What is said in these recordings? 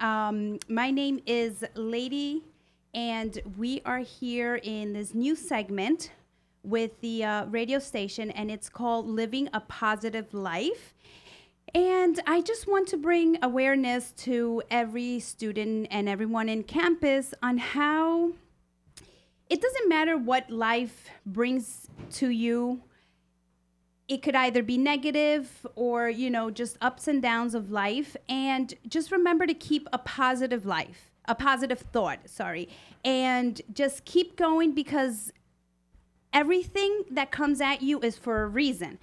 Um, my name is Lady, and we are here in this new segment with the uh, radio station, and it's called Living a Positive Life. And I just want to bring awareness to every student and everyone in campus on how it doesn't matter what life brings to you it could either be negative or you know just ups and downs of life. And just remember to keep a positive life a positive thought sorry. And just keep going because everything that comes at you is for a reason.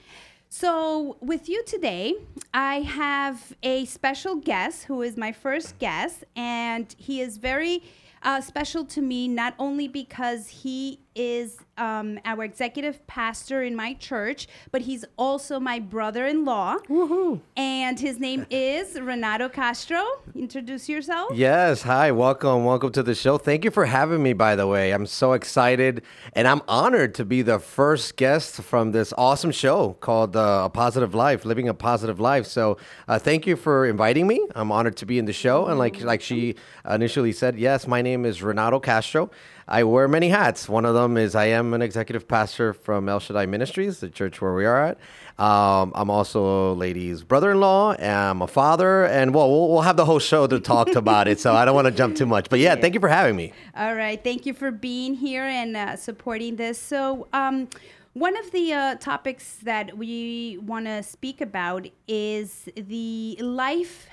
So with you today i have a special guest who is my first guest. And he is very uh, special to me not only because he is um, our executive pastor in my church, but he's also my brother-in-law. Woohoo! And his name is Renato Castro. Introduce yourself. Yes, hi, welcome, welcome to the show. Thank you for having me, by the way. I'm so excited and I'm honored to be the first guest from this awesome show called uh, A Positive Life, Living a Positive Life. So uh, thank you for inviting me. I'm honored to be in the show. And like, like she initially said, yes, my name is Renato Castro. I wear many hats. One of them is I am an executive pastor from El Shaddai Ministries, the church where we are at. Um, I'm also a lady's brother-in-law. I'm a father, and well, well, we'll have the whole show to talk about it. So I don't want to jump too much, but yeah, thank you for having me. All right, thank you for being here and uh, supporting this. So. Um, one of the uh, topics that we want to speak about is the life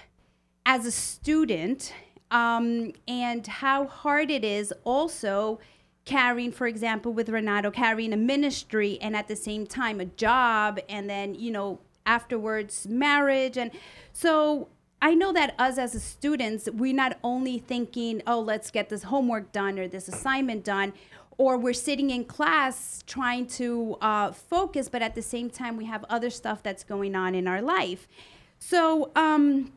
as a student um, and how hard it is also carrying, for example, with Renato, carrying a ministry and at the same time a job, and then, you know, afterwards marriage. And so I know that us as students, we're not only thinking, oh, let's get this homework done or this assignment done, or we're sitting in class trying to uh, focus, but at the same time, we have other stuff that's going on in our life. So, um,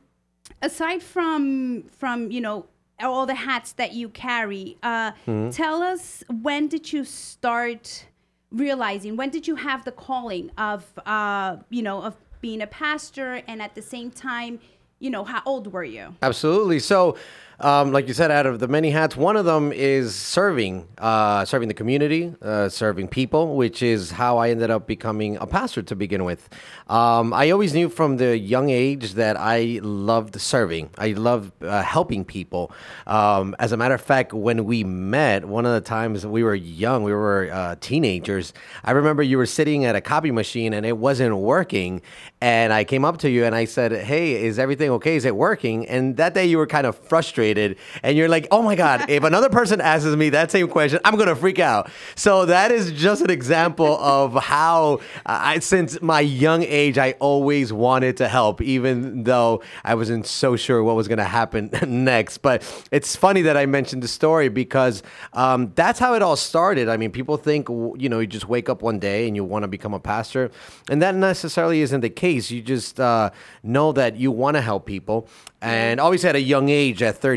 aside from from you know all the hats that you carry, uh, mm-hmm. tell us when did you start realizing? When did you have the calling of uh, you know of being a pastor, and at the same time, you know, how old were you? Absolutely. So um, like you said, out of the many hats, one of them is serving, uh, serving the community, uh, serving people, which is how I ended up becoming a pastor to begin with. Um, I always knew from the young age that I loved serving. I loved uh, helping people. Um, as a matter of fact, when we met, one of the times we were young, we were uh, teenagers. I remember you were sitting at a copy machine and it wasn't working, and I came up to you and I said, "Hey, is everything okay? Is it working?" And that day you were kind of frustrated frustrated and you're like, oh my God, if another person asks me that same question, I'm going to freak out. So that is just an example of how, I, since my young age, I always wanted to help, even though I wasn't so sure what was going to happen next. But it's funny that I mentioned the story because um, that's how it all started. I mean, people think, you know, you just wake up one day and you want to become a pastor. And that necessarily isn't the case. You just uh, know that you want to help people. And always at a young age, at 13,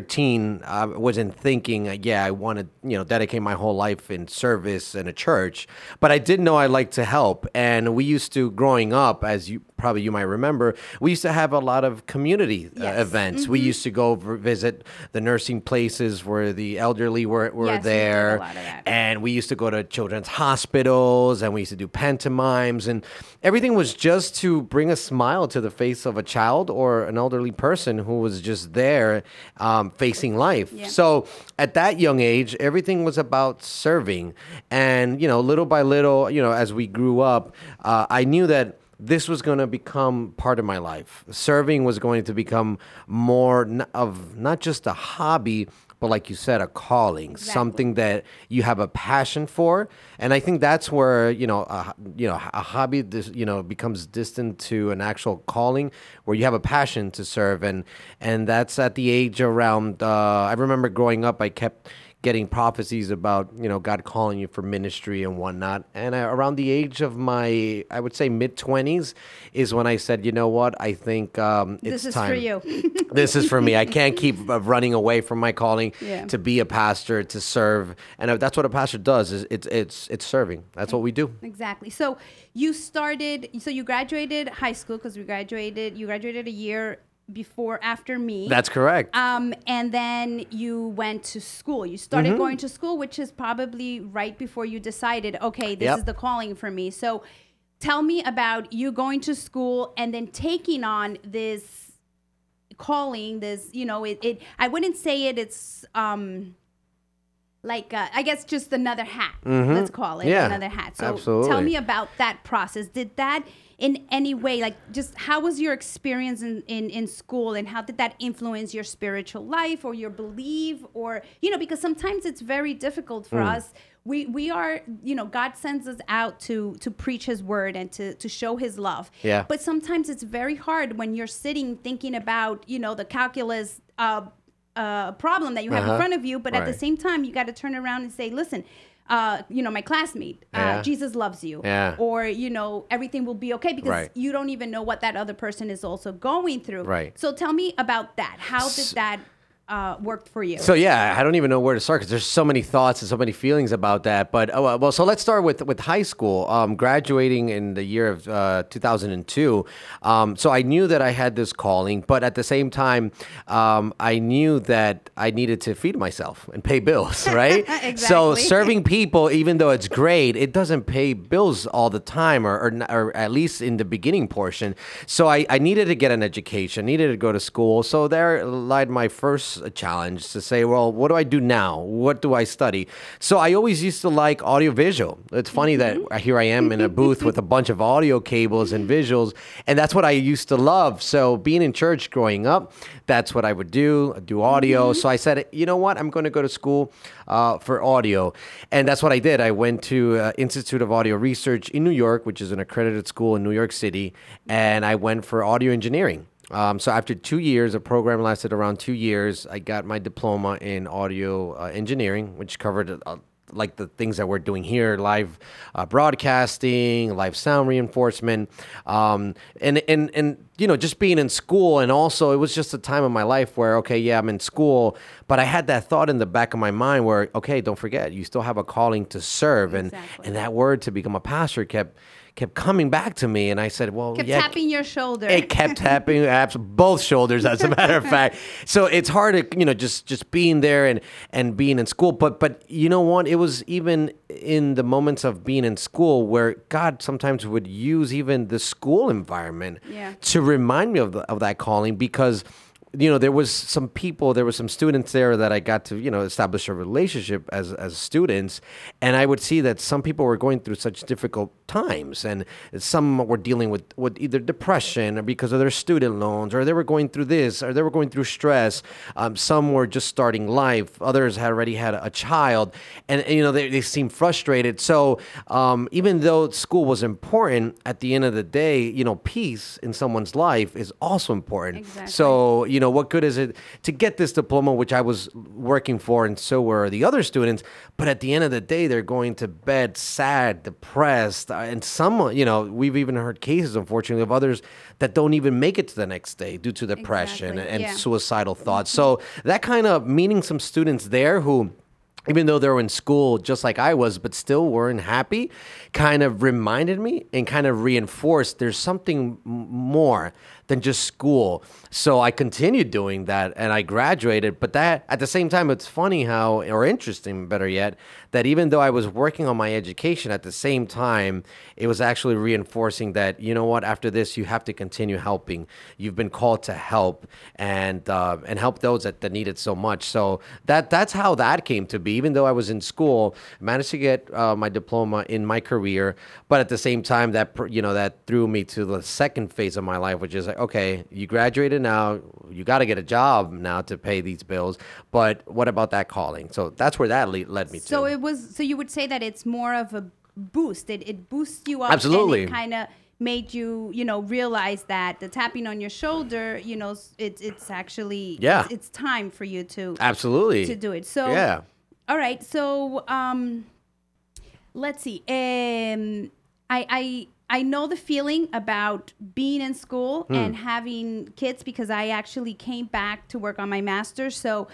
I wasn't thinking, yeah, I want to, you know, dedicate my whole life in service in a church. But I did know I liked to help. And we used to, growing up, as you probably you might remember, we used to have a lot of community uh, yes. uh, events. Mm-hmm. We used to go visit the nursing places where the elderly were, were yes, there. We and we used to go to children's hospitals and we used to do pantomimes. And everything was just to bring a smile to the face of a child or an elderly person who was just there um, facing life. Yeah. So at that young age, everything was about serving. And, you know, little by little, you know, as we grew up, uh, I knew that this was going to become part of my life. Serving was going to become more of not just a hobby, but like you said, a calling, exactly. something that you have a passion for. And I think that's where you know, a, you know, a hobby, this, you know, becomes distant to an actual calling, where you have a passion to serve. And and that's at the age around. Uh, I remember growing up, I kept getting prophecies about you know God calling you for ministry and whatnot. And I, around the age of my, I would say mid twenties, is when I said, you know what, I think um, it's This is time. for you. this is for me. I can't keep uh, running away from my calling Yeah. to be a pastor, to serve, and uh, that's what a pastor does. Is it's it's it's serving. That's what we do. Exactly. So you started. So you graduated high school because we graduated. You graduated a year before after me. That's correct. Um, and then you went to school. You started Mm-hmm. going to school, which is probably right before you decided, okay, this Yep. is the calling for me. So tell me about you going to school and then taking on this calling, this, you know, it, it I wouldn't say it, it's, um, like uh, I guess just another hat. Let's call it Mm-hmm. Yeah, another hat. So tell me about that process. Did that in any way, like just how was your experience in, in, in school and how did that influence your spiritual life or your belief or, you know, because sometimes it's very difficult for Mm. us. We, we are, you know, God sends us out to to preach His word and to to show His love. Yeah. But sometimes it's very hard when you're sitting thinking about, you know, the calculus uh, uh, problem that you have in Uh-huh. front of you, but at the same time, you got to turn around and say, listen, uh, you know, my classmate, uh, Yeah. Jesus loves you. Yeah. Or, you know, everything will be okay because Right. you don't even know what that other person is also going through. Right. So tell me about that. How did that uh, work for you? So yeah, I don't even know where to start because there's so many thoughts and so many feelings about that. But oh, well, well, so let's start with with high school. Um, graduating in the year of uh, 2002. Um, so I knew that I had this calling, but at the same time, um, I knew that I needed to feed myself and pay bills. Right. exactly. So serving people, even though it's great, it doesn't pay bills all the time, or or, or at least in the beginning portion. So I, I needed to get an education, needed to go to school. So there lied my first challenge to say, well, what do I do now? What do I study? So I always used to like audiovisual. It's funny that here I am in a booth with a bunch of audio cables and visuals, and that's what I used to love. So being in church growing up, that's what I would do, do audio. So I said, you know what? I'm going to go to school uh, for audio, and that's what I did. I went to uh, Institute of Audio Research in New York, which is an accredited school in New York City, and I went for audio engineering. Um, so after two years, the program lasted around two years. I got my diploma in audio uh, engineering, which covered uh, like the things that we're doing here: live uh, broadcasting, live sound reinforcement, um, and and and you know just being in school. And also, it was just a time of my life where okay, yeah, I'm in school, but I had that thought in the back of my mind where okay, don't forget, you still have a calling to serve, and and that word to become a pastor kept kept coming back to me, and I said, well, Kept yeah, tapping your shoulder. it kept tapping abs- both shoulders, as a matter of fact. So it's hard to you know just just being there and and being in school. But but you know what? It was even in the moments of being in school where God sometimes would use even the school environment Yeah. to remind me of the, of that calling because you know there was some people there were some students there that i got to you know establish a relationship as as students. And i would see that some people were going through such difficult times. And some were dealing with with either depression or because of their student loans or they were going through this or they were going through stress. Um, some were just starting life. Others had already had a child. And, and, you know they, they seemed frustrated. So um, even though school was important at the end of the day you know peace in someone's life is also important. Exactly. so you know what good is it to get this diploma which i was working for and so were the other students but at the end of the day they're going to bed sad depressed uh, and some you know we've even heard cases unfortunately of others that don't even make it to the next day due to depression Exactly, and yeah. suicidal thoughts so that kind of meeting some students there who even though they were in school just like I was, but still weren't happy, kind of reminded me and kind of reinforced there's something m- more than just school. So I continued doing that and I graduated. But that at the same time, it's funny how, or interesting, better yet, that even though I was working on my education at the same time, it was actually reinforcing that, you know what, after this, you have to continue helping. You've been called to help and uh, and help those that, that need it so much. So that that's how that came to be. Even though I was in school, I managed to get uh, my diploma in my career, but at the same time, that you know that threw me to the second phase of my life, which is like, okay, you graduated now, you got to get a job now to pay these bills. But what about that calling? So that's where that le- led me So to. it was. So you would say that it's more of a boost. It it boosts you up. Absolutely. It kind of made you, you know, realize that the tapping on your shoulder, you know, it's it's actually Yeah. It's, it's time for you to Absolutely to do it. So yeah. All right. So um, let's see. Um, I I I know the feeling about being in school Hmm. and having kids because I actually came back to work on my master's. So.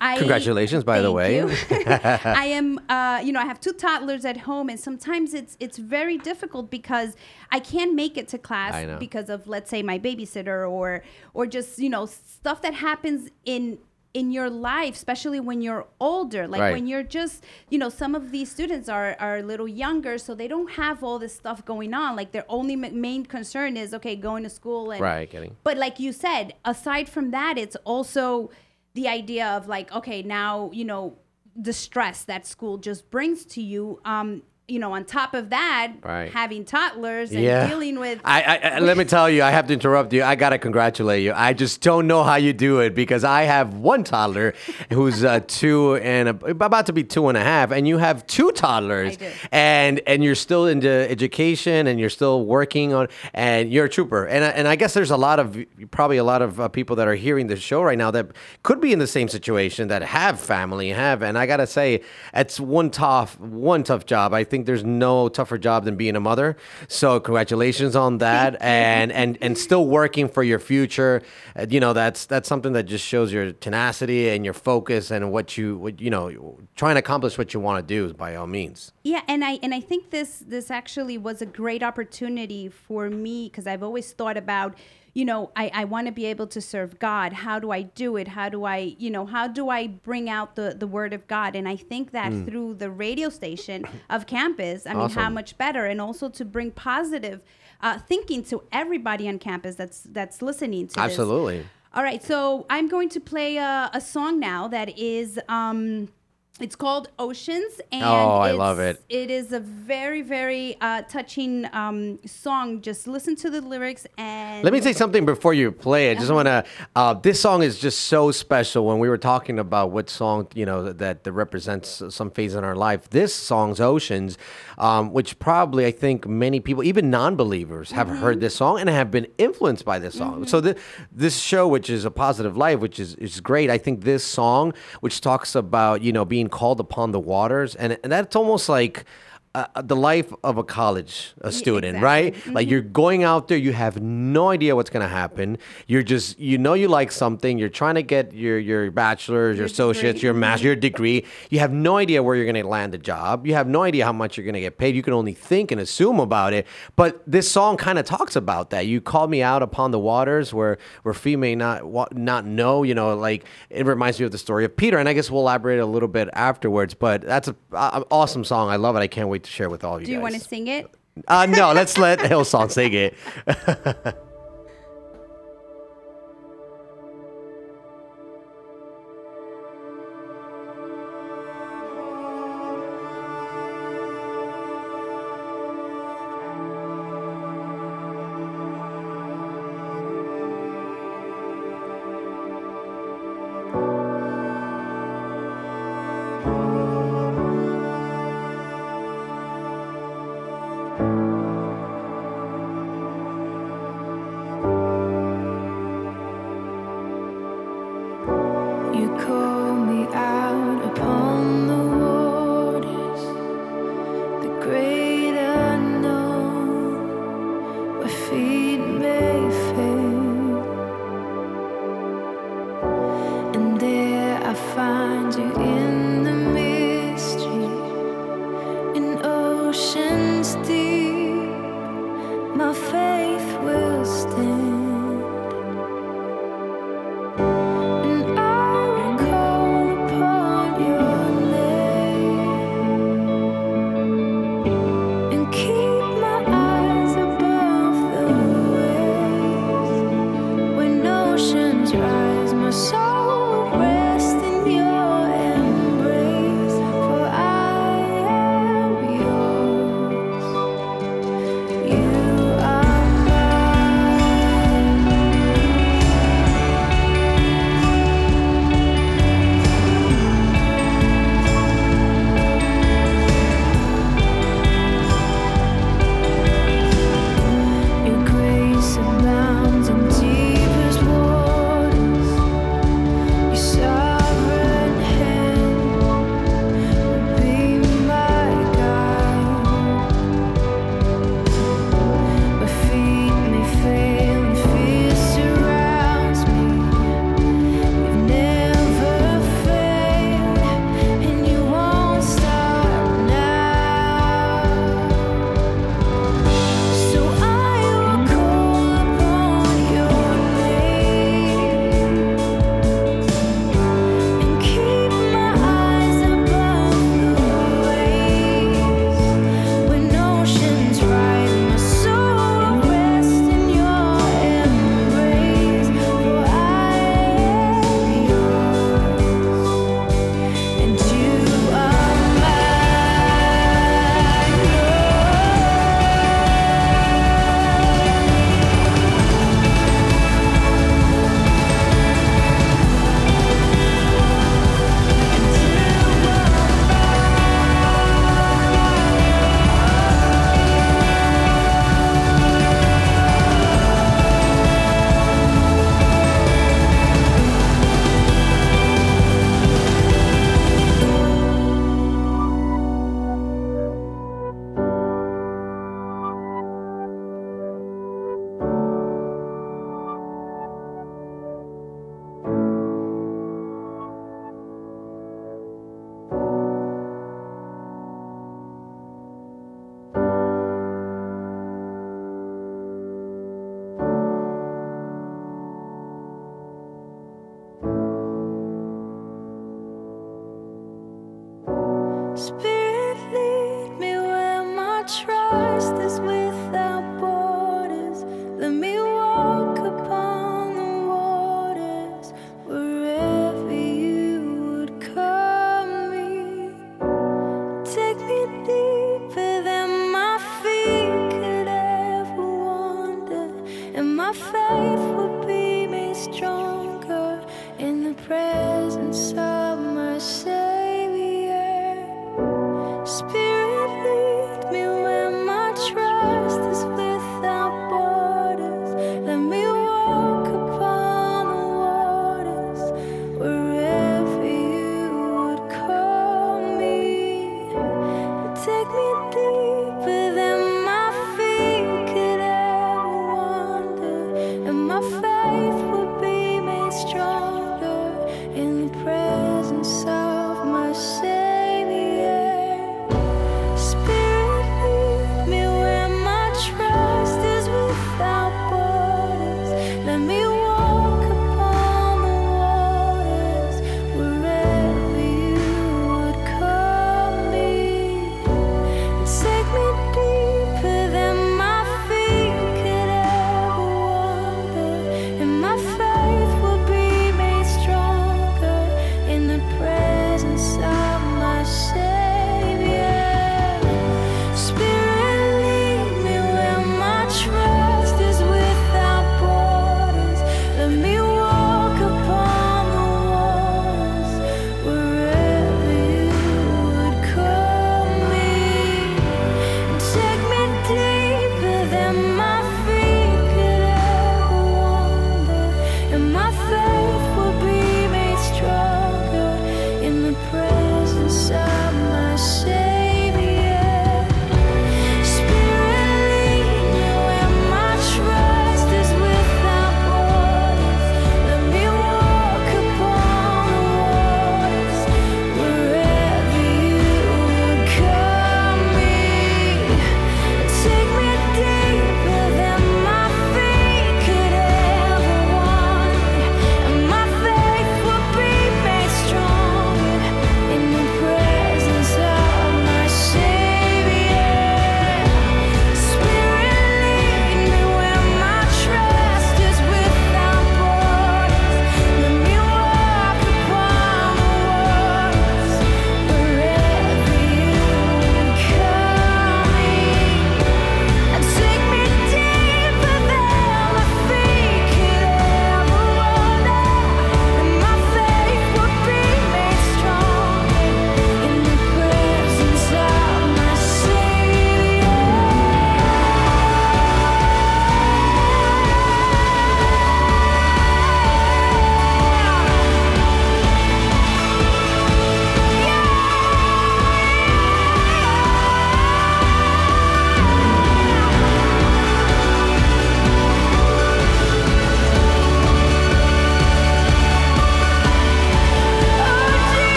I, Congratulations, by the way. I am, uh, you know, I have two toddlers at home, and sometimes it's it's very difficult because I can't make it to class because of, let's say, my babysitter or or just you know stuff that happens in in your life, especially when you're older. Like Right. when you're just, you know, some of these students are are a little younger, so they don't have all this stuff going on. Like their only ma- main concern is okay, going to school and Right, getting. but like you said, aside from that, it's also the idea of like, okay, now, you know, the stress that school just brings to you. Um, you know, on top of that, Right. having toddlers and yeah. dealing with I, I, I let me tell you, I have to interrupt you. I gotta congratulate you. I just don't know how you do it because I have one toddler who's uh, two and a, about to be two and a half, and you have two toddlers, and and you're still into education and you're still working on, and you're a trooper. And I- and I guess there's a lot of probably a lot of uh, people that are hearing this show right now that could be in the same situation that have family, have, and I gotta say, it's one tough one tough job. I think there's no tougher job than being a mother. So congratulations on that, and and and still working for your future. Uh, you know that's that's something that just shows your tenacity and your focus and what you what you know trying to accomplish what you want to do by all means. Yeah, and I and I think this this actually was a great opportunity for me because I've always thought about, you know, I, I want to be able to serve God. How do I do it? How do I, you know, how do I bring out the the word of God? And I think that through the radio station of campus, I mean, how much better, and also to bring positive uh, thinking to everybody on campus that's that's listening to this. Absolutely. All right, so I'm going to play a, a song now that is um it's called Oceans and Oh, I love it. It is a very very uh, touching um song. Just listen to the lyrics and Let me say something before you play it. Just want to. Uh, this song is just so special. When we were talking about what song you know that, that represents some phase in our life, this song's "Oceans," um, which probably I think many people, even non-believers, have heard this song and have been influenced by this song. So the, this show, which is a positive life, which is is great. I think this song, which talks about you know being called upon the waters, and, and that's almost like. Uh, uh, the life of a college a student, right? exactly. Like mm-hmm. you're going out there, you have no idea what's gonna happen. You're just you know you like something. You're trying to get your your bachelor's, your, associates, degree. your master, your degree. You have no idea where you're gonna land a job. You have no idea how much you're gonna get paid. You can only think and assume about it. But this song kind of talks about that. You called me out upon the waters where where few may not not know. You know, like it reminds me of the story of Peter. And I guess we'll elaborate a little bit afterwards. But that's a, a awesome song. I love it. I can't wait to share with all of you Do you guys. want to sing it? Uh, no, let's let Hillsong sing it.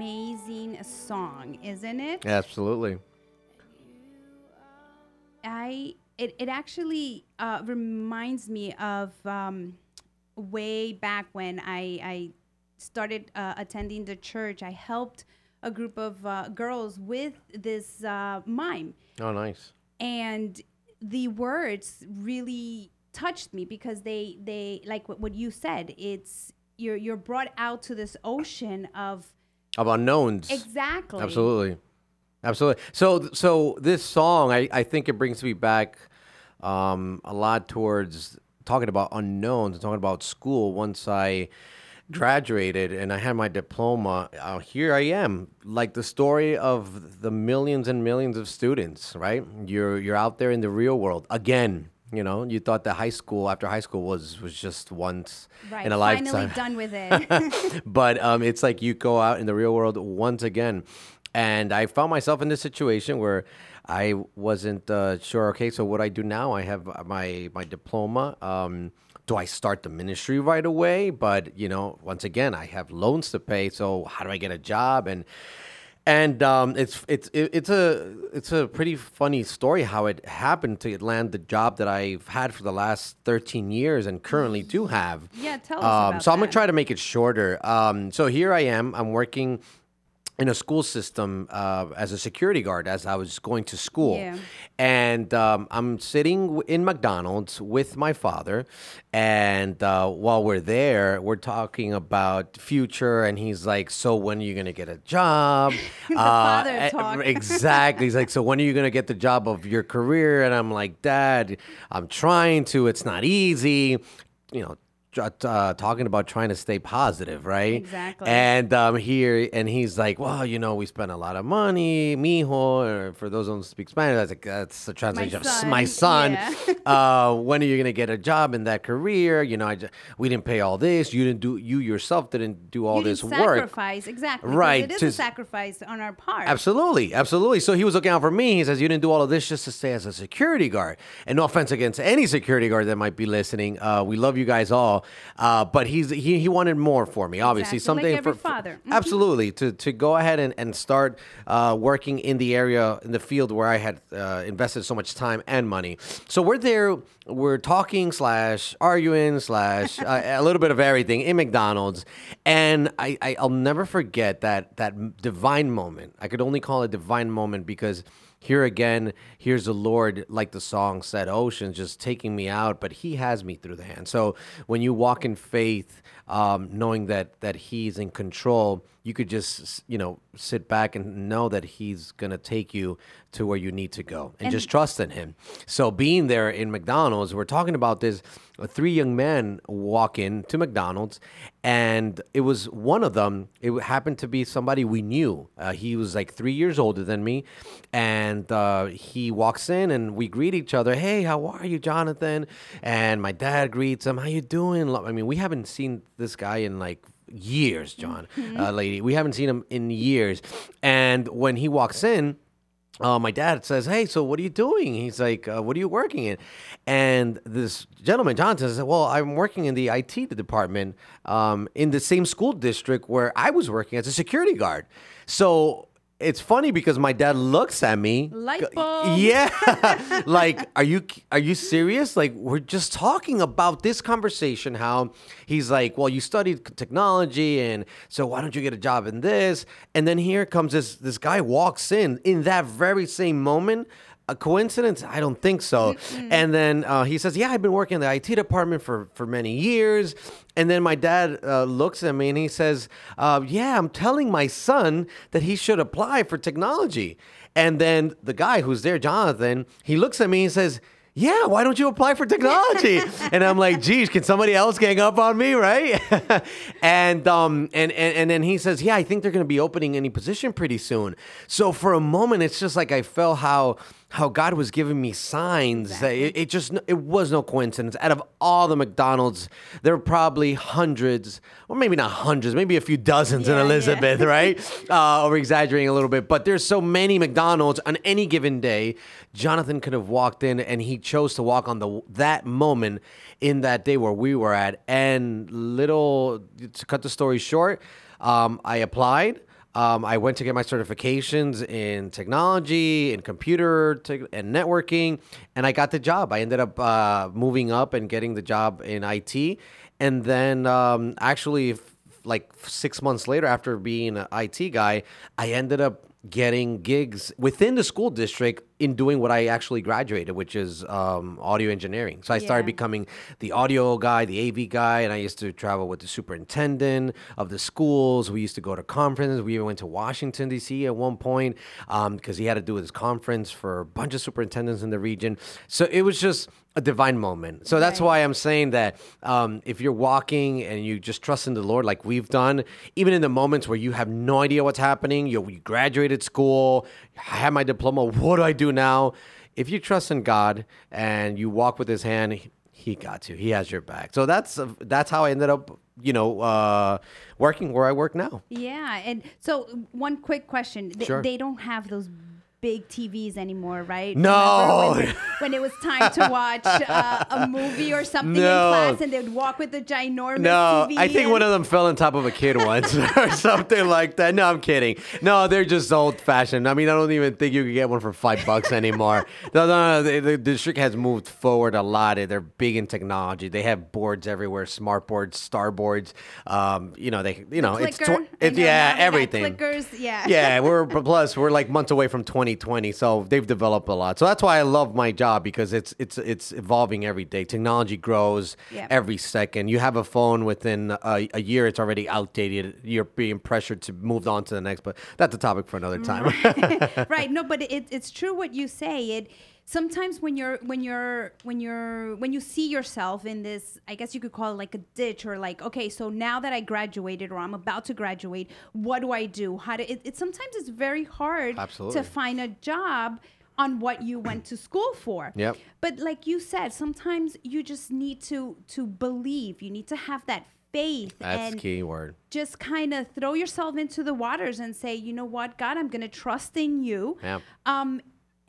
amazing song, isn't it? Absolutely. I it, it actually uh, reminds me of um, way back when I I started uh, attending the church. I helped a group of uh, girls with this uh, mime, Oh, nice. and the words really touched me because they they like what, what you said. It's you're you're brought out to this ocean of Of unknowns. exactly Absolutely. Absolutely. So so this song I, I think it brings me back um, a lot towards talking about unknowns and talking about school once I graduated and I had my diploma uh, here I am like the story of the millions and millions of students right you're you're out there in the real world again you know you thought that high school after high school was was just once right. in a Finally lifetime done with it. but um, it's like you go out in the real world once again. And I found myself in this situation where I wasn't uh, sure. Okay, so what I do now? I have my my diploma. Um, do I start the ministry right away? But you know, once again, I have loans to pay. So how do I get a job? And and um, it's it's it, it's a it's a pretty funny story how it happened to land the job that I've had for the last 13 years and currently do have. Yeah, tell us Um, so I'm gonna that. try to make it shorter. Um, so here I am. I'm working in a school system uh, as a security guard as I was going to school. Yeah. And um, I'm sitting in McDonald's with my father. And uh, while we're there, we're talking about future. And he's like, So when are you going to get a job? the father eh. Exactly. He's like, So when are you going to get the job of your career? And I'm like, Dad, I'm trying to. It's not easy. You know, uh, talking about trying to stay positive, right? Exactly. And um, here, and he's like, well, you know, we spent a lot of money, mijo. Or for those who don't speak Spanish, that's, like, that's a translation of my son. yeah. uh, when are you gonna get a job in that career? You know, I ju- we didn't pay all this. You didn't do. You yourself didn't do all you this work. sacrifice exactly Right, It is to a sacrifice on our part. Absolutely, absolutely. So he was looking out for me. He says, "You didn't do all of this just to stay as a security guard." And no offense against any security guard that might be listening. Uh, we love you guys all, uh, but he's he, he wanted more for me. Obviously, Exactly, like something every for, father. Mhm. absolutely to to go ahead and and start uh, working in the area in the field where I had uh, invested so much time and money. So we're there. We're talking slash arguing slash uh, a little bit of everything in McDonald's, and I, I I'll never forget that that divine moment. I could only call it divine moment because here again, here's the Lord, like the song said, oceans just taking me out, but He has me through the hand. So when you walk in faith, um, knowing that that He's in control, you could just you know sit back and know that He's gonna take you to where you need to go, and, just trust in Him. So being there in McDonald's, we're talking about this. Three young men walk in to McDonald's, and it was one of them. It happened to be somebody we knew. Uh, he was like three years older than me, and uh, he walks in, and we greet each other. Hey, how are you, Jonathan? And my dad greets him. How you doing? I mean, we haven't seen this guy in like years, John, uh, lady. We haven't seen him in years. And when he walks in, uh, my dad says, "Hey, so what are you doing?" He's like, uh, "What are you working in?" And this gentleman, Jonathan, says, "Well, I'm working in the IT department um, in the same school district where I was working as a security guard." So it's funny because my dad looks at me, Light bulb. yeah, like, are you are you serious? Like, we're just talking about this conversation. How he's like, well, you studied technology, and so why don't you get a job in this? And then here comes this this guy walks in in that very same moment. A coincidence? I don't think so. And then uh, he says, "Yeah, I've been working in the IT department for for many years." And then my dad uh, looks at me and he says, uh, "Yeah, I'm telling my son that he should apply for technology." And then the guy who's there, Jonathan, he looks at me and says, yeah, why don't you apply for technology? and I'm like, geez, can somebody else gang up on me, right? and um and, and and then he says, yeah, I think they're gonna be opening any position pretty soon. So for a moment, it's just like I felt how how God was giving me signs. that It, it just it was no coincidence. Out of all the McDonald's, there were probably hundreds, or maybe not hundreds, maybe a few dozens in Yeah, yeah. Elizabeth, right? Uh, over exaggerating a little bit, but there's so many McDonald's on any given day. Jonathan could have walked in, and he chose to walk on the that moment in that day where we were at. And little to cut the story short, um, I applied. Um, I went to get my certifications in technology, in computer tech and networking, and I got the job. I ended up uh, moving up and getting the job in IT. And then um, actually, like six months later, after being an IT guy, I ended up getting gigs within the school district in doing what I actually graduated, which is um, audio engineering. So I started becoming the audio guy, the AV guy, and I used to travel with the superintendent of the schools. We used to go to conferences. We even went to Washington D.C. at one point because he had to do his conference for a bunch of superintendents in the region. So it was just a divine moment. So that's Right. why I'm saying that um, if you're walking and you just trust in the Lord, like we've done, even in the moments where you have no idea what's happening, you, you graduated school, I have my diploma, what do I do now? If you trust in God and you walk with His hand, He- He got you. He has your back. So that's uh, that's how I ended up, you know, uh, working where I work now. Yeah, and so one quick question: they, Sure. they don't have those big TVs anymore, right? No. When, when it was time to watch uh, a movie or something No. in class, and they'd walk with the ginormous TV. No, TV. I think and- one of them fell on top of a kid once or something like that. No, I'm kidding. No, they're just old fashioned. I mean, I don't even think you could get one for five bucks anymore. no, no, no. The, the district has moved forward a lot. They're big in technology. They have boards everywhere, smart boards, star boards. Um, you know, they, you know, it's, tw- it's yeah, they everything. Clickers, yeah. yeah, we're plus we're like months away from 2020, so they've developed a lot. So that's why I love my job because it's it's it's evolving every day. Technology grows every second. You have a phone within a, a year, it's already outdated. You're being pressured to move on to the next, but that's a topic for another time. right no but it, it's true what you say it sometimes when you're when you're when you're when you see yourself in this i guess you could call it like a ditch or like okay so now that i graduated or i'm about to graduate what do i do how do it, it sometimes it's very hard Absolutely. to find a job on what you went to school for Yep. but like you said sometimes you just need to to believe you need to have that faith that's and key word. just kind of throw yourself into the waters and say, you know what, God, I'm going to trust in you. Yeah. Um,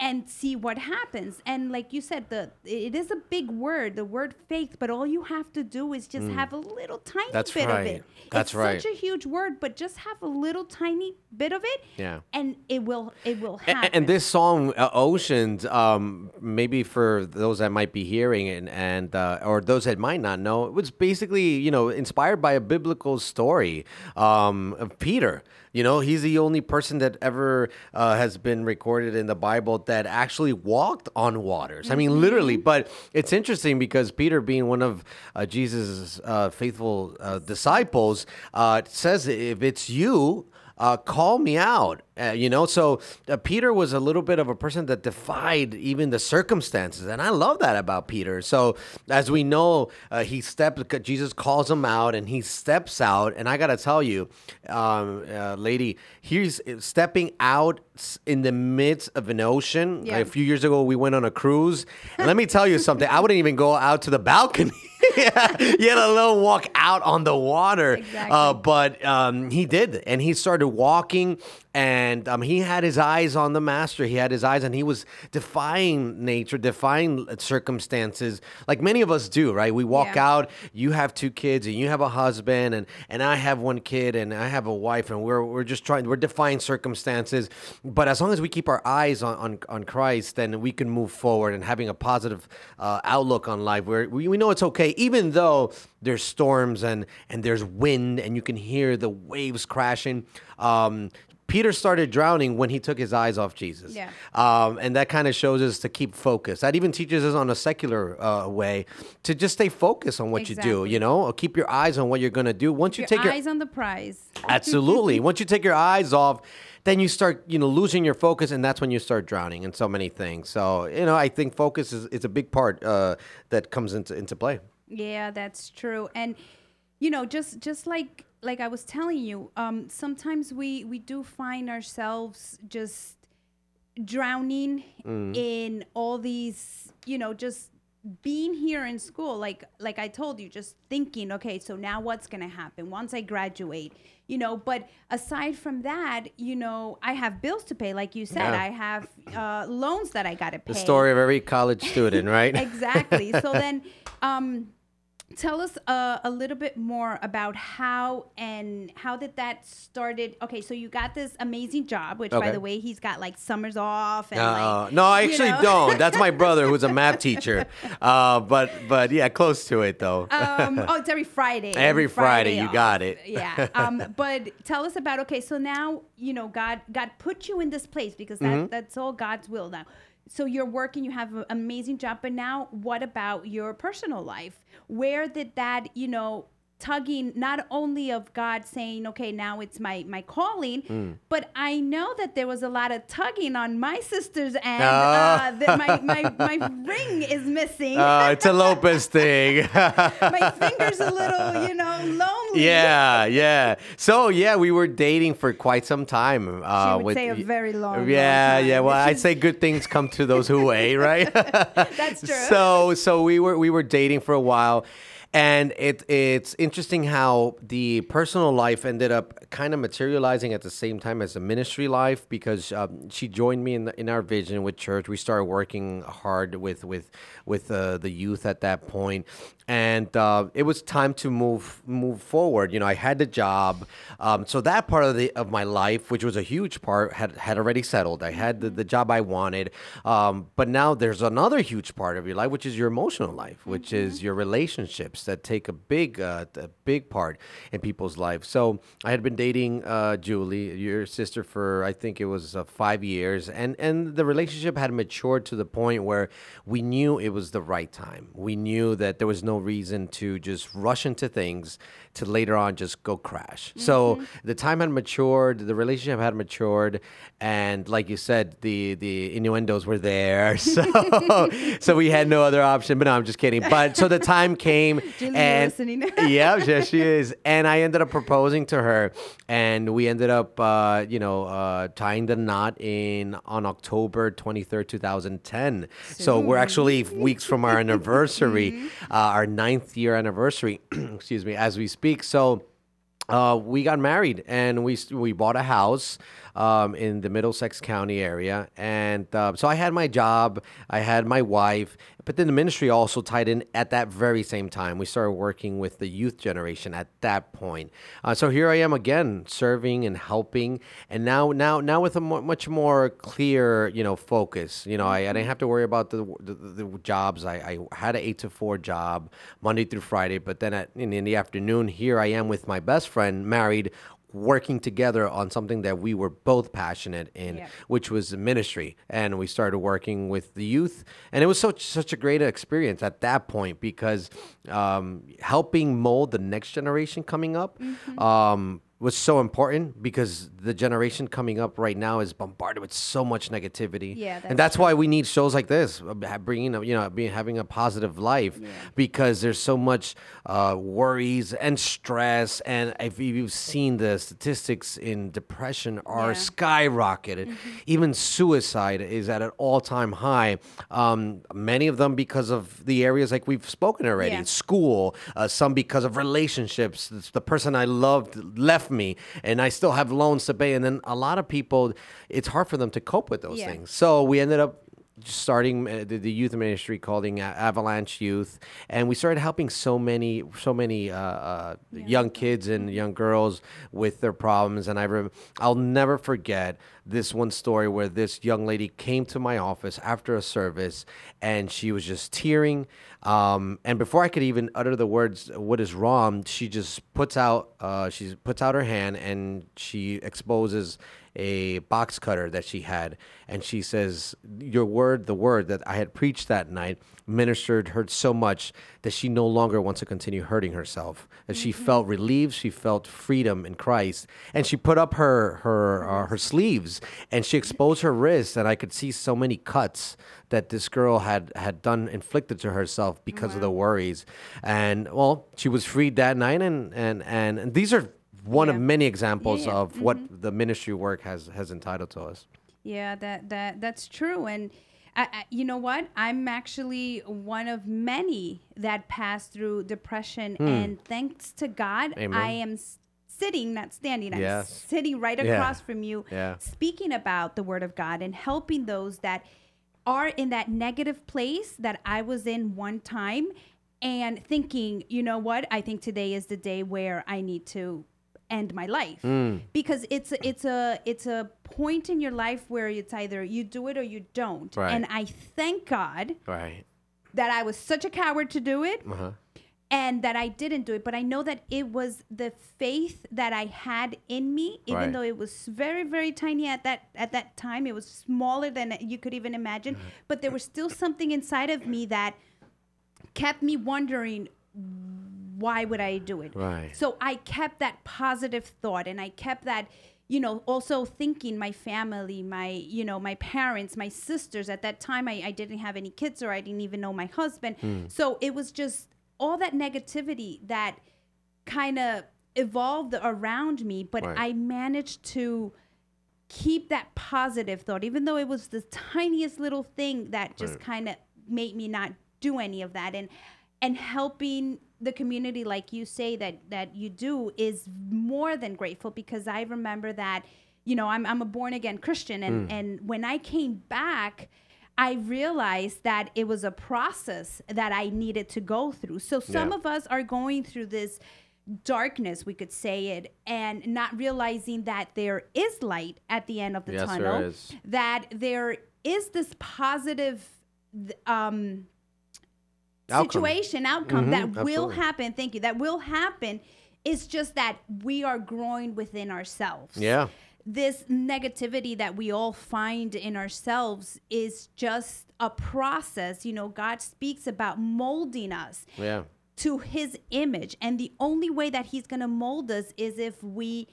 and see what happens. And like you said, the it is a big word, the word faith, but all you have to do is just have a little tiny Mm. That's bit right. of it. That's right. it's right. such a huge word, but just have a little tiny bit of it. Yeah. And it will it will happen. And, this song, uh, Oceans, um, maybe for those that might be hearing and, and uh, or those that might not know, it was basically you know inspired by a biblical story um, of Peter. You know, he's the only person that ever uh, has been recorded in the Bible that actually walked on waters. I mean, literally. But it's interesting because Peter, being one of uh, Jesus' uh, faithful uh, disciples, uh, says, "If it's you." Uh, call me out. Uh, you know, so uh, Peter was a little bit of a person that defied even the circumstances, and I love that about Peter. So as we know, uh, he steps. Jesus calls him out, and he steps out. And I gotta tell you, um, uh, lady, he's stepping out in the midst of an ocean. Yeah. A few years ago, we went on a cruise, and let me tell you something. I wouldn't even go out to the balcony. yeah, he had a little walk out on the water. Exactly. Uh, but um, he did, and he started walking, and um, he had his eyes on the master. He had his eyes, and he was defying nature, defying circumstances, like many of us do. Right? We walk Yeah. out. You have two kids, and you have a husband, and and I have one kid, and I have a wife, and we're we're just trying. We're defying circumstances, but as long as we keep our eyes on on, on Christ, then we can move forward and having a positive uh, outlook on life. Where we, we know it's okay, even though there's storms and and there's wind, and you can hear the waves crashing. Um, Peter started drowning when he took his eyes off Jesus. Yeah. Um, and that kind of shows us to keep focused. That even teaches us on a secular uh, way to just stay focused on what you do, you know? Or keep your eyes on what you're going to do. Once you your take your eyes on the prize. Absolutely. Once you take your eyes off, then you start, you know, losing your focus, and that's when you start drowning in so many things. So, you know, I think focus is, is a big part uh, that comes into into play. Yeah, that's true. And you know, just just like like I was telling you, um, sometimes we we do find ourselves just drowning Mm. in all these, you know, just being here in school like like I told you just thinking okay so now what's going to happen once I graduate you know but aside from that you know I have bills to pay like you said Yeah. I have uh, loans that I got to pay The story of every college student, right? exactly. So then, um, tell us uh, a little bit more about how and how did that started. Okay, so you got this amazing job, which by the way, he's got like summers off and Uh, like no, I actually know. don't. That's my brother who's a math teacher. Uh, but but yeah, close to it though. um, oh, it's every Friday. Every Friday, you off. got it. Yeah. Um, but tell us about okay. So now you know God. God put you in this place because that, Mm-hmm. that's all God's will now. So you're working. You have an amazing job. But now, what about your personal life? Where did that you know? tugging not only of God saying, okay, now it's my my calling, Mm. but I know that there was a lot of tugging on my sister's end. Ah. Uh, that my, my my ring is missing. Uh, it's a Lopez thing. my fingers a little, you know, lonely. yeah, yeah. So yeah, we were dating for quite some time. Uh, would with, say a very long, long Yeah, yeah. Well, I'd say good things come to those who wait, right? That's true. So so we were we were dating for a while. And it it's interesting how the personal life ended up kind of materializing at the same time as the ministry life because um, she joined me in the, in our vision with church. We started working hard with with with uh, the youth at that point, and uh, it was time to move move forward. You know, I had the job, um, so that part of the of my life, which was a huge part, had had already settled. I had the, the job I wanted, um, but now there's another huge part of your life, which is your emotional life, which is your relationships that take a big uh, a big part in people's lives. So I had been dating uh, Julie, your sister, for I think it was uh, five years, and and the relationship had matured to the point where we knew it was the right time. We knew that there was no reason to just rush into things to later on just go crash. So the time had matured, the relationship had matured, and like you said, the the innuendos were there. So so we had no other option. But no, I'm just kidding. But so the time came, And listening. yeah, yes, she is. And I ended up proposing to her, and we ended up, uh, you know, uh, tying the knot in on October 23rd, 2010. So we're actually weeks from our anniversary, uh, our ninth year anniversary, excuse me, as we speak. So uh, we got married and we we bought a house um, in the Middlesex County area, and uh, so I had my job, I had my wife, but then the ministry also tied in at that very same time. We started working with the youth generation at that point. Uh, so here I am again, serving and helping, and now now now with a much more clear you know focus. You know, I, I didn't have to worry about the the, the jobs. I, I had an eight to four job Monday through Friday, but then at, in, in the afternoon, here I am with my best friend, married, working together on something that we were both passionate in, Yeah. which was ministry. And we started working with the youth, and it was such such a great experience at that point because um, helping mold the next generation coming up. Mm-hmm. Um, was so important because the generation coming up right now is bombarded with so much negativity. Yeah, that's and that's why we need shows like this, uh, bringing you know, being having a positive life, because there's so much uh, worries and stress, and if you've seen the statistics in depression are Yeah. skyrocketed, even suicide is at an all-time high. Um, many of them because of the areas like we've spoken already, Yeah. school, uh, some because of relationships. It's the person I loved left me, and I still have loans to pay. And then a lot of people, it's hard for them to cope with those Yeah. things. So we ended up starting uh, the, youth ministry called A- Avalanche Youth, and we started helping so many, so many uh, uh, young kids and young girls with their problems. And I, rem- I'll never forget this one story where this young lady came to my office after a service, and she was just tearing. Um, and before I could even utter the words "What is wrong," she just puts out, uh, she puts out her hand and she exposes a box cutter that she had, and she says, "Your word, the word that I had preached that night, ministered her so much that she no longer wants to continue hurting herself. That she felt relieved, she felt freedom in Christ, and she put up her her uh, her sleeves and she exposed her wrists, and I could see so many cuts that this girl had had done inflicted to herself because of the worries. And well, she was freed that night, and and and, and these are one of many examples Yeah, yeah. of what mm-hmm. the ministry work has has entitled to us. Yeah, that that that's true, and I, I, you know what? I'm actually one of many that passed through depression, hmm. and thanks to God. Amen. I am sitting, not standing. I'm Yes. sitting right Yeah. across from you, Yeah. speaking about the Word of God and helping those that are in that negative place that I was in one time, and thinking, you know what? I think today is the day where I need to end my life because it's a, it's a it's a point in your life where it's either you do it or you don't Right. and i thank god Right. that i was such a coward to do it Uh-huh. And that i didn't do it but i know that it was the faith that i had in me even Right. though it was very very tiny at that at that time it was smaller than you could even imagine but there was still something inside of me that kept me wondering why would I do it? Right. So I kept that positive thought and I kept that, you know, also thinking my family, my, you know, my parents, my sisters. At that time, I, I didn't have any kids or I didn't even know my husband. Hmm. So it was just all that negativity that kind of evolved around me, but Right. I managed to keep that positive thought, even though it was the tiniest little thing that just kind of made me not do any of that. And and helping the community, like you say that that you do, is more than grateful because I remember that, you know, I'm I'm a born again Christian, and mm. and when I came back. I realized that it was a process that I needed to go through. So some Yeah. of us are going through this darkness, we could say it, and not realizing that there is light at the end of the Yes, there tunnel. is. That there is this positive um, Outcome. situation, outcome that will happen. Thank you. That will happen. It's just that we are growing within ourselves. Yeah. This negativity that we all find in ourselves is just a process. You know, God speaks about molding us Yeah. to his image. And the only way that he's going to mold us is if we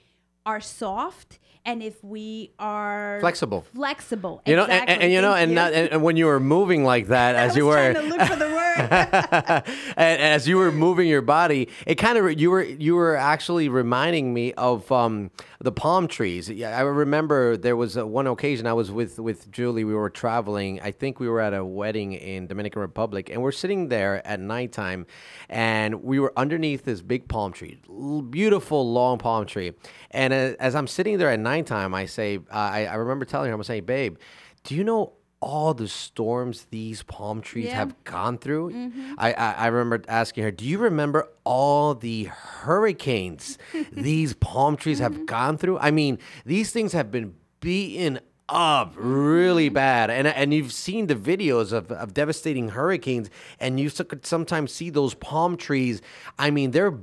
are soft and if we are Flexible. Flexible. You know, and, Exactly. and, and you know, and, you. not, and, when you were moving like that, as you were, trying to look for the word. and as you were moving your body, it kind of you were you were actually reminding me of um, the palm trees. Yeah, I remember there was a, one occasion I was with with Julie. We were traveling. I think we were at a wedding in Dominican Republic, and we're sitting there at nighttime, and we were underneath this big palm tree, beautiful long palm tree. And uh, as I'm sitting there at nighttime, I say, uh, I, I remember telling her, I'm saying, babe, do you know? All the storms these palm trees Yeah. have gone through. Mm-hmm. I, I I remember asking her, "Do you remember all the hurricanes these palm trees have mm-hmm. gone through? I mean, these things have been beaten up really mm-hmm. bad, and and you've seen the videos of, of devastating hurricanes, and you could sometimes see those palm trees. I mean, they're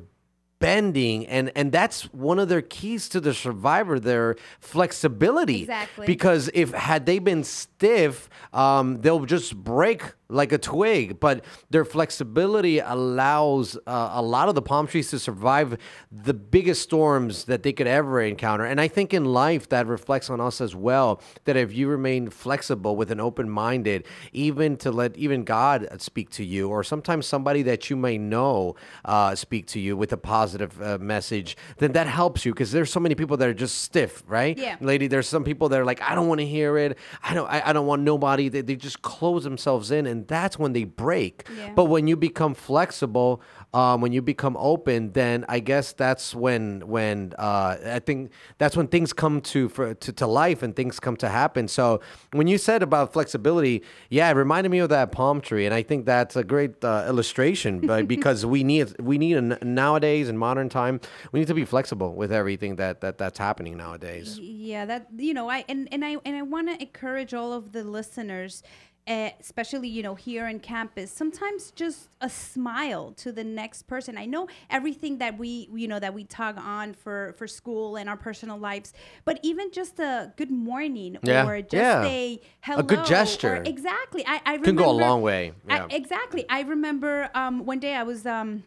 bending and and that's one of their keys to the survivor their flexibility Exactly. because if had they been stiff um, they'll just break like a twig but their flexibility allows uh, a lot of the palm trees to survive the biggest storms that they could ever encounter. And i think in life that reflects on us as well that if you remain flexible with an open minded even to let even god speak to you or sometimes somebody that you may know uh, speak to you with a positive uh, message then that helps you because there's so many people that are just stiff right? Yeah. lady there's some people that are like i don't want to hear it. I don't i, I don't want nobody. They, they just close themselves in and that's when they break. Yeah. but when you become flexible um, when you become open then i guess that's when when uh, i think that's when things come to, for, to to life and things come to happen. So when you said about flexibility yeah it reminded me of that palm tree and i think that's a great uh, illustration but because we need we need a, nowadays in modern time we need to be flexible with everything that, that that's happening nowadays. Yeah that you know i and, and i and i want to encourage all of the listeners uh, especially you know here in campus sometimes just a smile to the next person. I know everything that we you know that we tug on for for school and our personal lives but even just a good morning Yeah, or just yeah. a hello A good or- gesture. exactly. I i Can go a remember- long way, I- exactly. I remember um one day i was um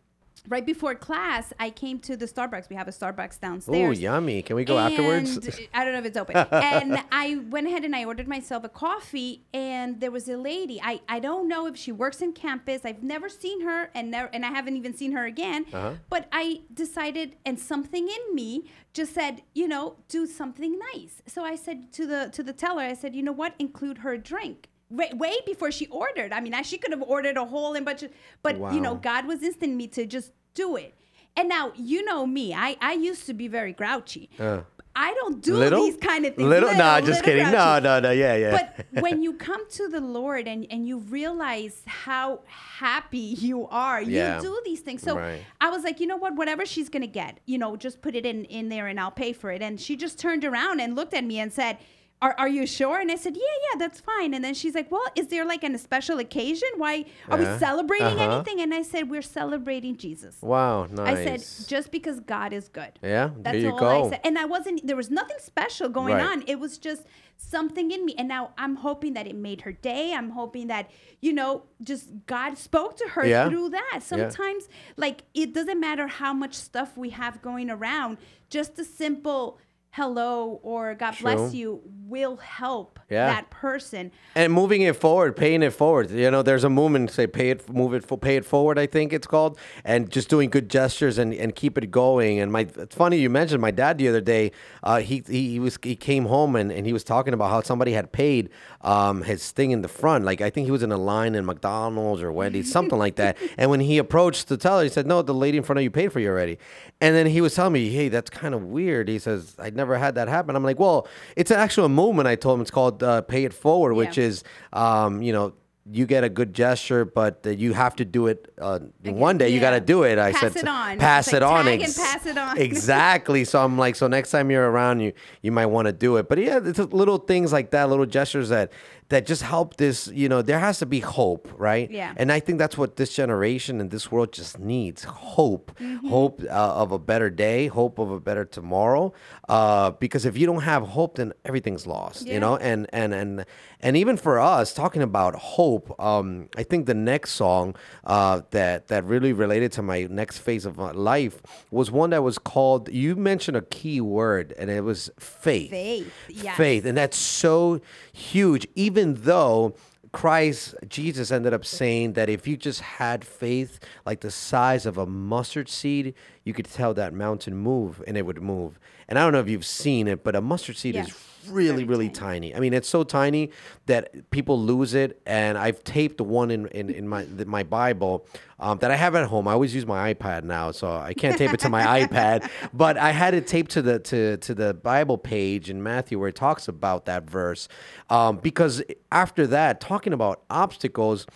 right before class, I came to the Starbucks. We have a Starbucks downstairs. Downstairs. yummy. Can we go afterwards? I don't know if it's open. and I went ahead and I ordered myself a coffee, and there was a lady. I, I don't know if she works in campus. I've never seen her, and never, and I haven't even seen her again. Uh-huh. But I decided, and something in me just said, you know, do something nice. So I said to the to the teller, I said, you know what, include her drink. Way, way before she ordered. I mean, I, she could have ordered a whole and bunch of, but you know, God was instant me to just do it. And now you know me. I I used to be very grouchy. Uh. I don't do little? these kind of things. Little? Nah, just little kidding. No, grouchy. no, no. Yeah, yeah. But when you come to the Lord and, and you realize how happy you are, Yeah. you do these things. So Right. I was like, you know what? Whatever she's gonna get, you know, just put it in in there and I'll pay for it. And she just turned around and looked at me and said. Are, are you sure? And I said, yeah, yeah, that's fine. And then she's like, well, is there like an, a special occasion? Why are Yeah. we celebrating Uh-huh. anything? And I said, we're celebrating Jesus. wow, nice. I said, just because God is good. Yeah, That's there you all go. I said. And I wasn't, there was nothing special going Right. on. It was just something in me. And now I'm hoping that it made her day. I'm hoping that, you know, just God spoke to her Yeah. through that. Sometimes, like, it doesn't matter how much stuff we have going around, just a simple hello or God bless you will help Yeah. that person. and moving it forward, paying it forward. You know, there's a movement say pay it, move it, pay it forward. I think it's called, and just doing good gestures and, and keep it going. And my, it's funny you mentioned my dad the other day. Uh, he, he he was he came home and, and he was talking about how somebody had paid um his thing in the front. Like I think he was in a line in McDonald's or Wendy's, something like that. And when he approached the teller, he said, "No, the lady in front of you paid for you already." And then he was telling me, "Hey, that's kind of weird." He says, "I'd never had that happen." I'm like, "Well, it's an actual movement." I told him it's called uh, "Pay It Forward," which is, um, you know. You get a good gesture, but uh, you have to do it. Uh, one day you got to do it. I Pass said, it on. Pass It's it on. and pass it on. exactly. So I'm like, so next time you're around, you you might want to do it. But yeah, it's little things like that, little gestures that that just help this. You know, there has to be hope, right? Yeah. And I think that's what this generation and this world just needs: hope, Mm-hmm. hope uh, of a better day, hope of a better tomorrow. Uh, because if you don't have hope, then everything's lost. yeah. You know, and and and and even for us, talking about hope, um, I think the next song uh, that that really related to my next phase of my life was one that was called. You mentioned a key word, and it was faith. Faith, yes. Faith, and that's so huge. Even though Christ, Jesus ended up saying that if you just had faith like the size of a mustard seed, you could tell that mountain move and it would move. And I don't know if you've seen it, but a mustard seed is really, really tiny. I mean, it's so tiny that people lose it. And I've taped one in, in, in my the, my Bible um, that I have at home. I always use my iPad now, so I can't tape it to my iPad. But I had it taped to the to to the Bible page in Matthew where it talks about that verse. Um, because after that, talking about obstacles.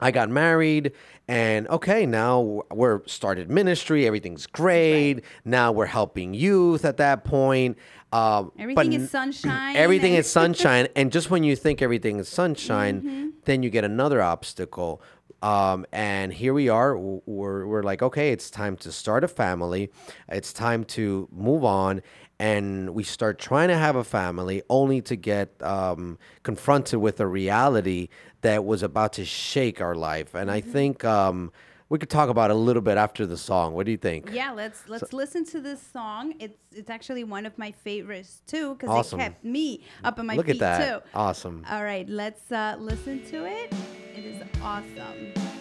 I got married and okay, now we're started ministry, everything's great. Now we're helping youth at that point. Um, but Everything is sunshine Everything is sunshine. and just when you think everything is sunshine, Mm-hmm. then you get another obstacle. Um, and here we are. We're, we're like, okay, it's time to start a family. It's time to move on. And we start trying to have a family only to get um, confronted with a reality that was about to shake our life. And Mm-hmm. I think um, we could talk about it a little bit after the song. What do you think? Yeah, let's let's listen to this song. It's it's actually one of my favorites too because Awesome. it kept me up on my Look at feet that. too. Awesome. All right, let's uh, listen to it. It is awesome.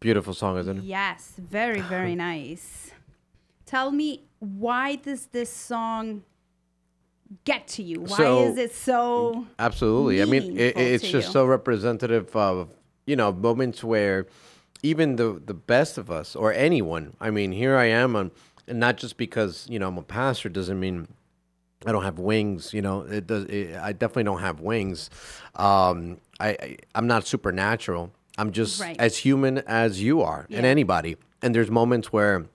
Beautiful song, isn't it? Yes, very, very nice. Tell me, why does this song get to you? Why So- is it so? Absolutely. I mean, it, it's just you. so representative of you know moments where even the the best of us or anyone. I mean, here I am, on, and not just because you know I'm a pastor doesn't mean I don't have wings. You know, it does. It, I definitely don't have wings. Um, I, I I'm not supernatural. I'm just Right. as human as you are and anybody. And there's moments where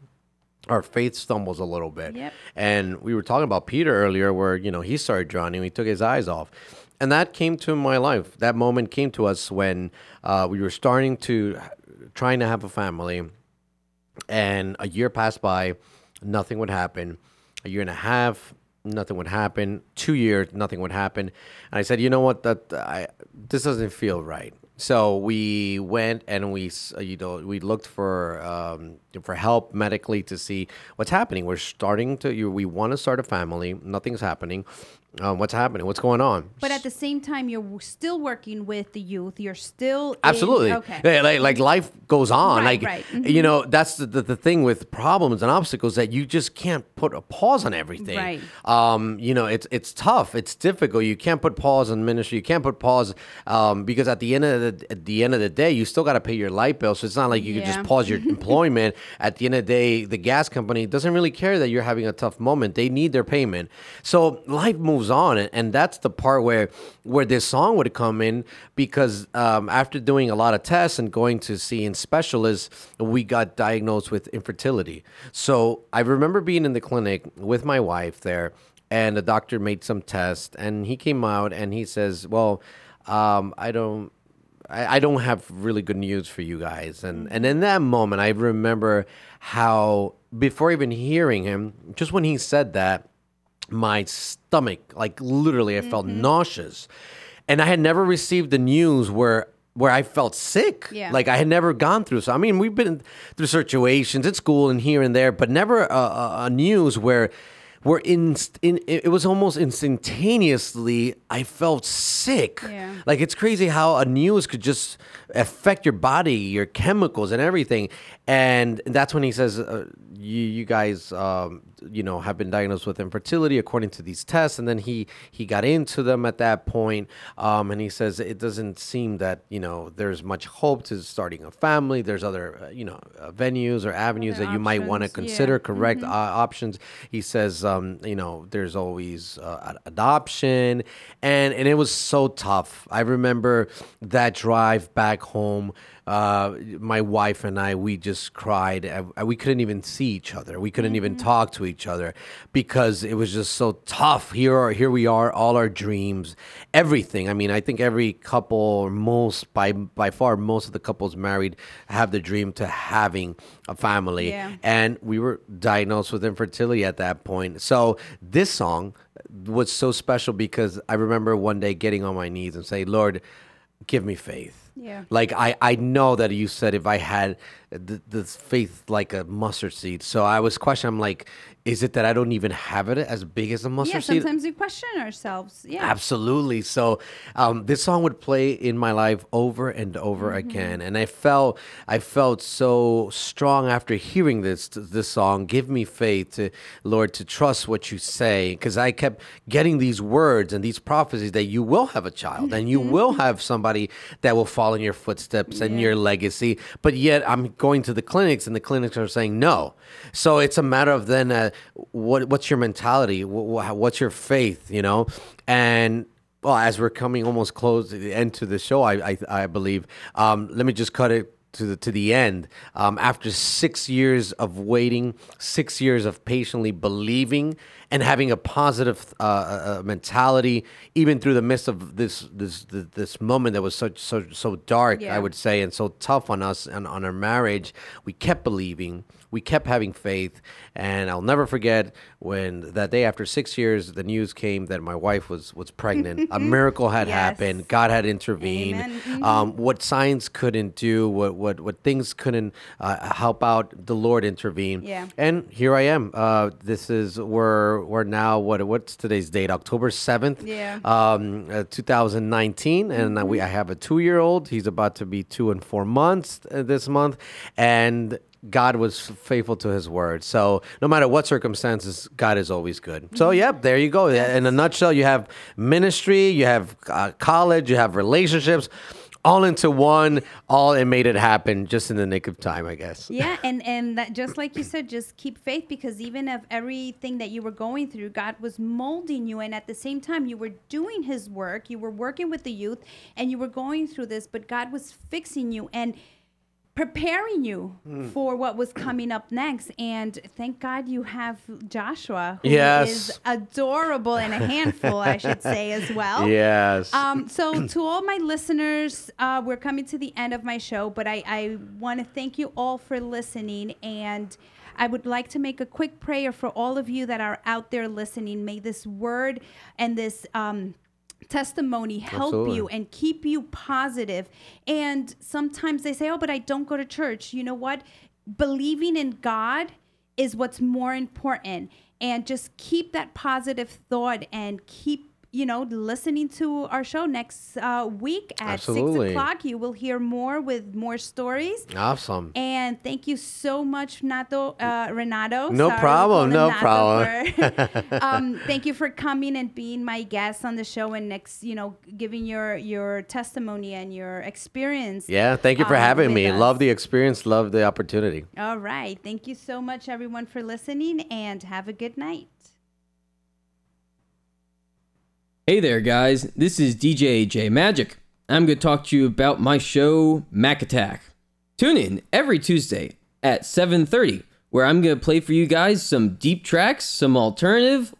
our faith stumbles a little bit. Yep. And we were talking about Peter earlier, where you know he started drowning, he took his eyes off, and that came to my life. That moment came to us when uh, we were starting to trying to have a family, and a year passed by, nothing would happen. A year and a half, nothing would happen. Two years, nothing would happen. And I said, you know what? That I this doesn't feel right. So we went and we, uh, you know, we looked for um, for help medically to see what's happening. We're starting to, you, we want to start a family. Nothing's happening. Um, what's happening? What's going on? But at the same time, you're w- still working with the youth. You're still in- Absolutely. okay. Yeah, like, like life goes on. Right, like right. Mm-hmm. you know, that's the, the, the thing with problems and obstacles that you just can't put a pause on everything. Right. Um, you know, it's it's tough. It's difficult. You can't put pause on ministry. You can't put pause um, because at the end of the at the end of the day, you still got to pay your light bill. So it's not like you can just pause your employment. At the end of the day, the gas company doesn't really care that you're having a tough moment. They need their payment. So life moves on, and, that's the part where where this song would come in because um, after doing a lot of tests and going to seeing specialists, we got diagnosed with infertility. So I remember being in the clinic with my wife there, and the doctor made some tests, and he came out and he says, "Well, um, I don't." I don't have really good news for you guys. And and in that moment, I remember how before even hearing him, just when he said that, my stomach, like literally, I felt mm-hmm. nauseous, and I had never received the news where where I felt sick. Yeah. Like I had never gone through. So I mean, we've been through situations at school and here and there, but never a, a, a news where where in, in it was almost instantaneously I felt sick. Yeah. Like it's crazy how a news could just affect your body, your chemicals, and everything. And that's when he says, uh, "You, you guys, um, you know, have been diagnosed with infertility according to these tests." And then he he got into them at that point, um, and he says it doesn't seem that you know there's much hope to starting a family. There's other uh, you know uh, venues or avenues Other that you might want to options, yeah. consider. Correct uh, options. He says, um, you know, there's always uh, adoption, and and it was so tough. I remember that drive back home. Uh, my wife and I, we just cried. Uh, We couldn't even see each other. We couldn't even talk to each other because it was just so tough. Here are here we are, all our dreams, everything. I mean, I think every couple, or most by by far, most of the couples married have the dream to having a family Yeah. and we were diagnosed with infertility at that point. So this song was so special because I remember one day getting on my knees and say, "Lord, give me faith." Yeah. Like I, I know that you said if I had th- this faith like a mustard seed. So I was questioning. I'm like, is it that I don't even have it as big as a Yeah, mustard seed? Yeah, sometimes we question ourselves. Yeah. Absolutely. So um, this song would play in my life over and over Mm-hmm. again, and I felt I felt so strong after hearing this this song. Give me faith, to, Lord, to trust what you say, because I kept getting these words and these prophecies that you will have a child and you will have somebody that will follow in your footsteps and your legacy. But yet I'm going to the clinics, and the clinics are saying no. So it's a matter of then uh, what what's your mentality? Wh- wh- What's your faith? You know, and well, as we're coming almost close to the end to the show, I I, I believe. Um, let me just cut it to the to the end. Um, after six years of waiting, six years of patiently believing and having a positive uh, uh, uh, mentality, even through the midst of this this this, moment that was such so so dark, Yeah. I would say, and so tough on us and on our marriage, we kept believing, we kept having faith, and I'll never forget when that day after six years, the news came that my wife was was pregnant. a miracle had Yes. happened. God had intervened. Mhm. Um, what science couldn't do, what what what things couldn't uh, help out, the Lord intervened. Yeah. And here I am. Uh, this is where we're now what what's today's date? October seventh. Yeah. Um, uh, 2019, and we I have a two year old. He's about to be two and four months uh, this month, and. God was faithful to his word. So no matter what circumstances, God is always good. So yeah, there you go. In a nutshell, you have ministry, you have uh, college, you have relationships, all into one, all and made it happen just in the nick of time, I guess. yeah and and that just like you said just keep faith because even of everything that you were going through god was molding you and at the same time you were doing his work you were working with the youth and you were going through this but god was fixing you and preparing you Hmm. for what was coming up next and thank god you have joshua who Yes. is adorable and a handful i should say as well Yes. um, so to all my listeners, uh, we're coming to the end of my show, but I, I want to thank you all for listening. And I would like to make a quick prayer for all of you that are out there listening. May this word and this um, testimony help Absolutely. you and keep you positive. And sometimes they say, oh, but I don't go to church. You know what? Believing in God is what's more important. And just keep that positive thought and keep you know, listening to our show next uh, week at Absolutely. six o'clock. You will hear more with more stories. awesome. And thank you so much, Nato, uh, Renato. No Sorry, problem, no him problem. for- um, thank you for coming and being my guest on the show and next, you know, giving your your testimony and your experience. Yeah, thank you for um, having me. us. Love the experience, love the opportunity. All right. Thank you so much, everyone, for listening, and have a good night. Hey there, guys. This is DJ J Magic. I'm going to talk to you about my show Mac Attack. Tune in every Tuesday at 7:30 where I'm going to play for you guys some deep tracks, some alternative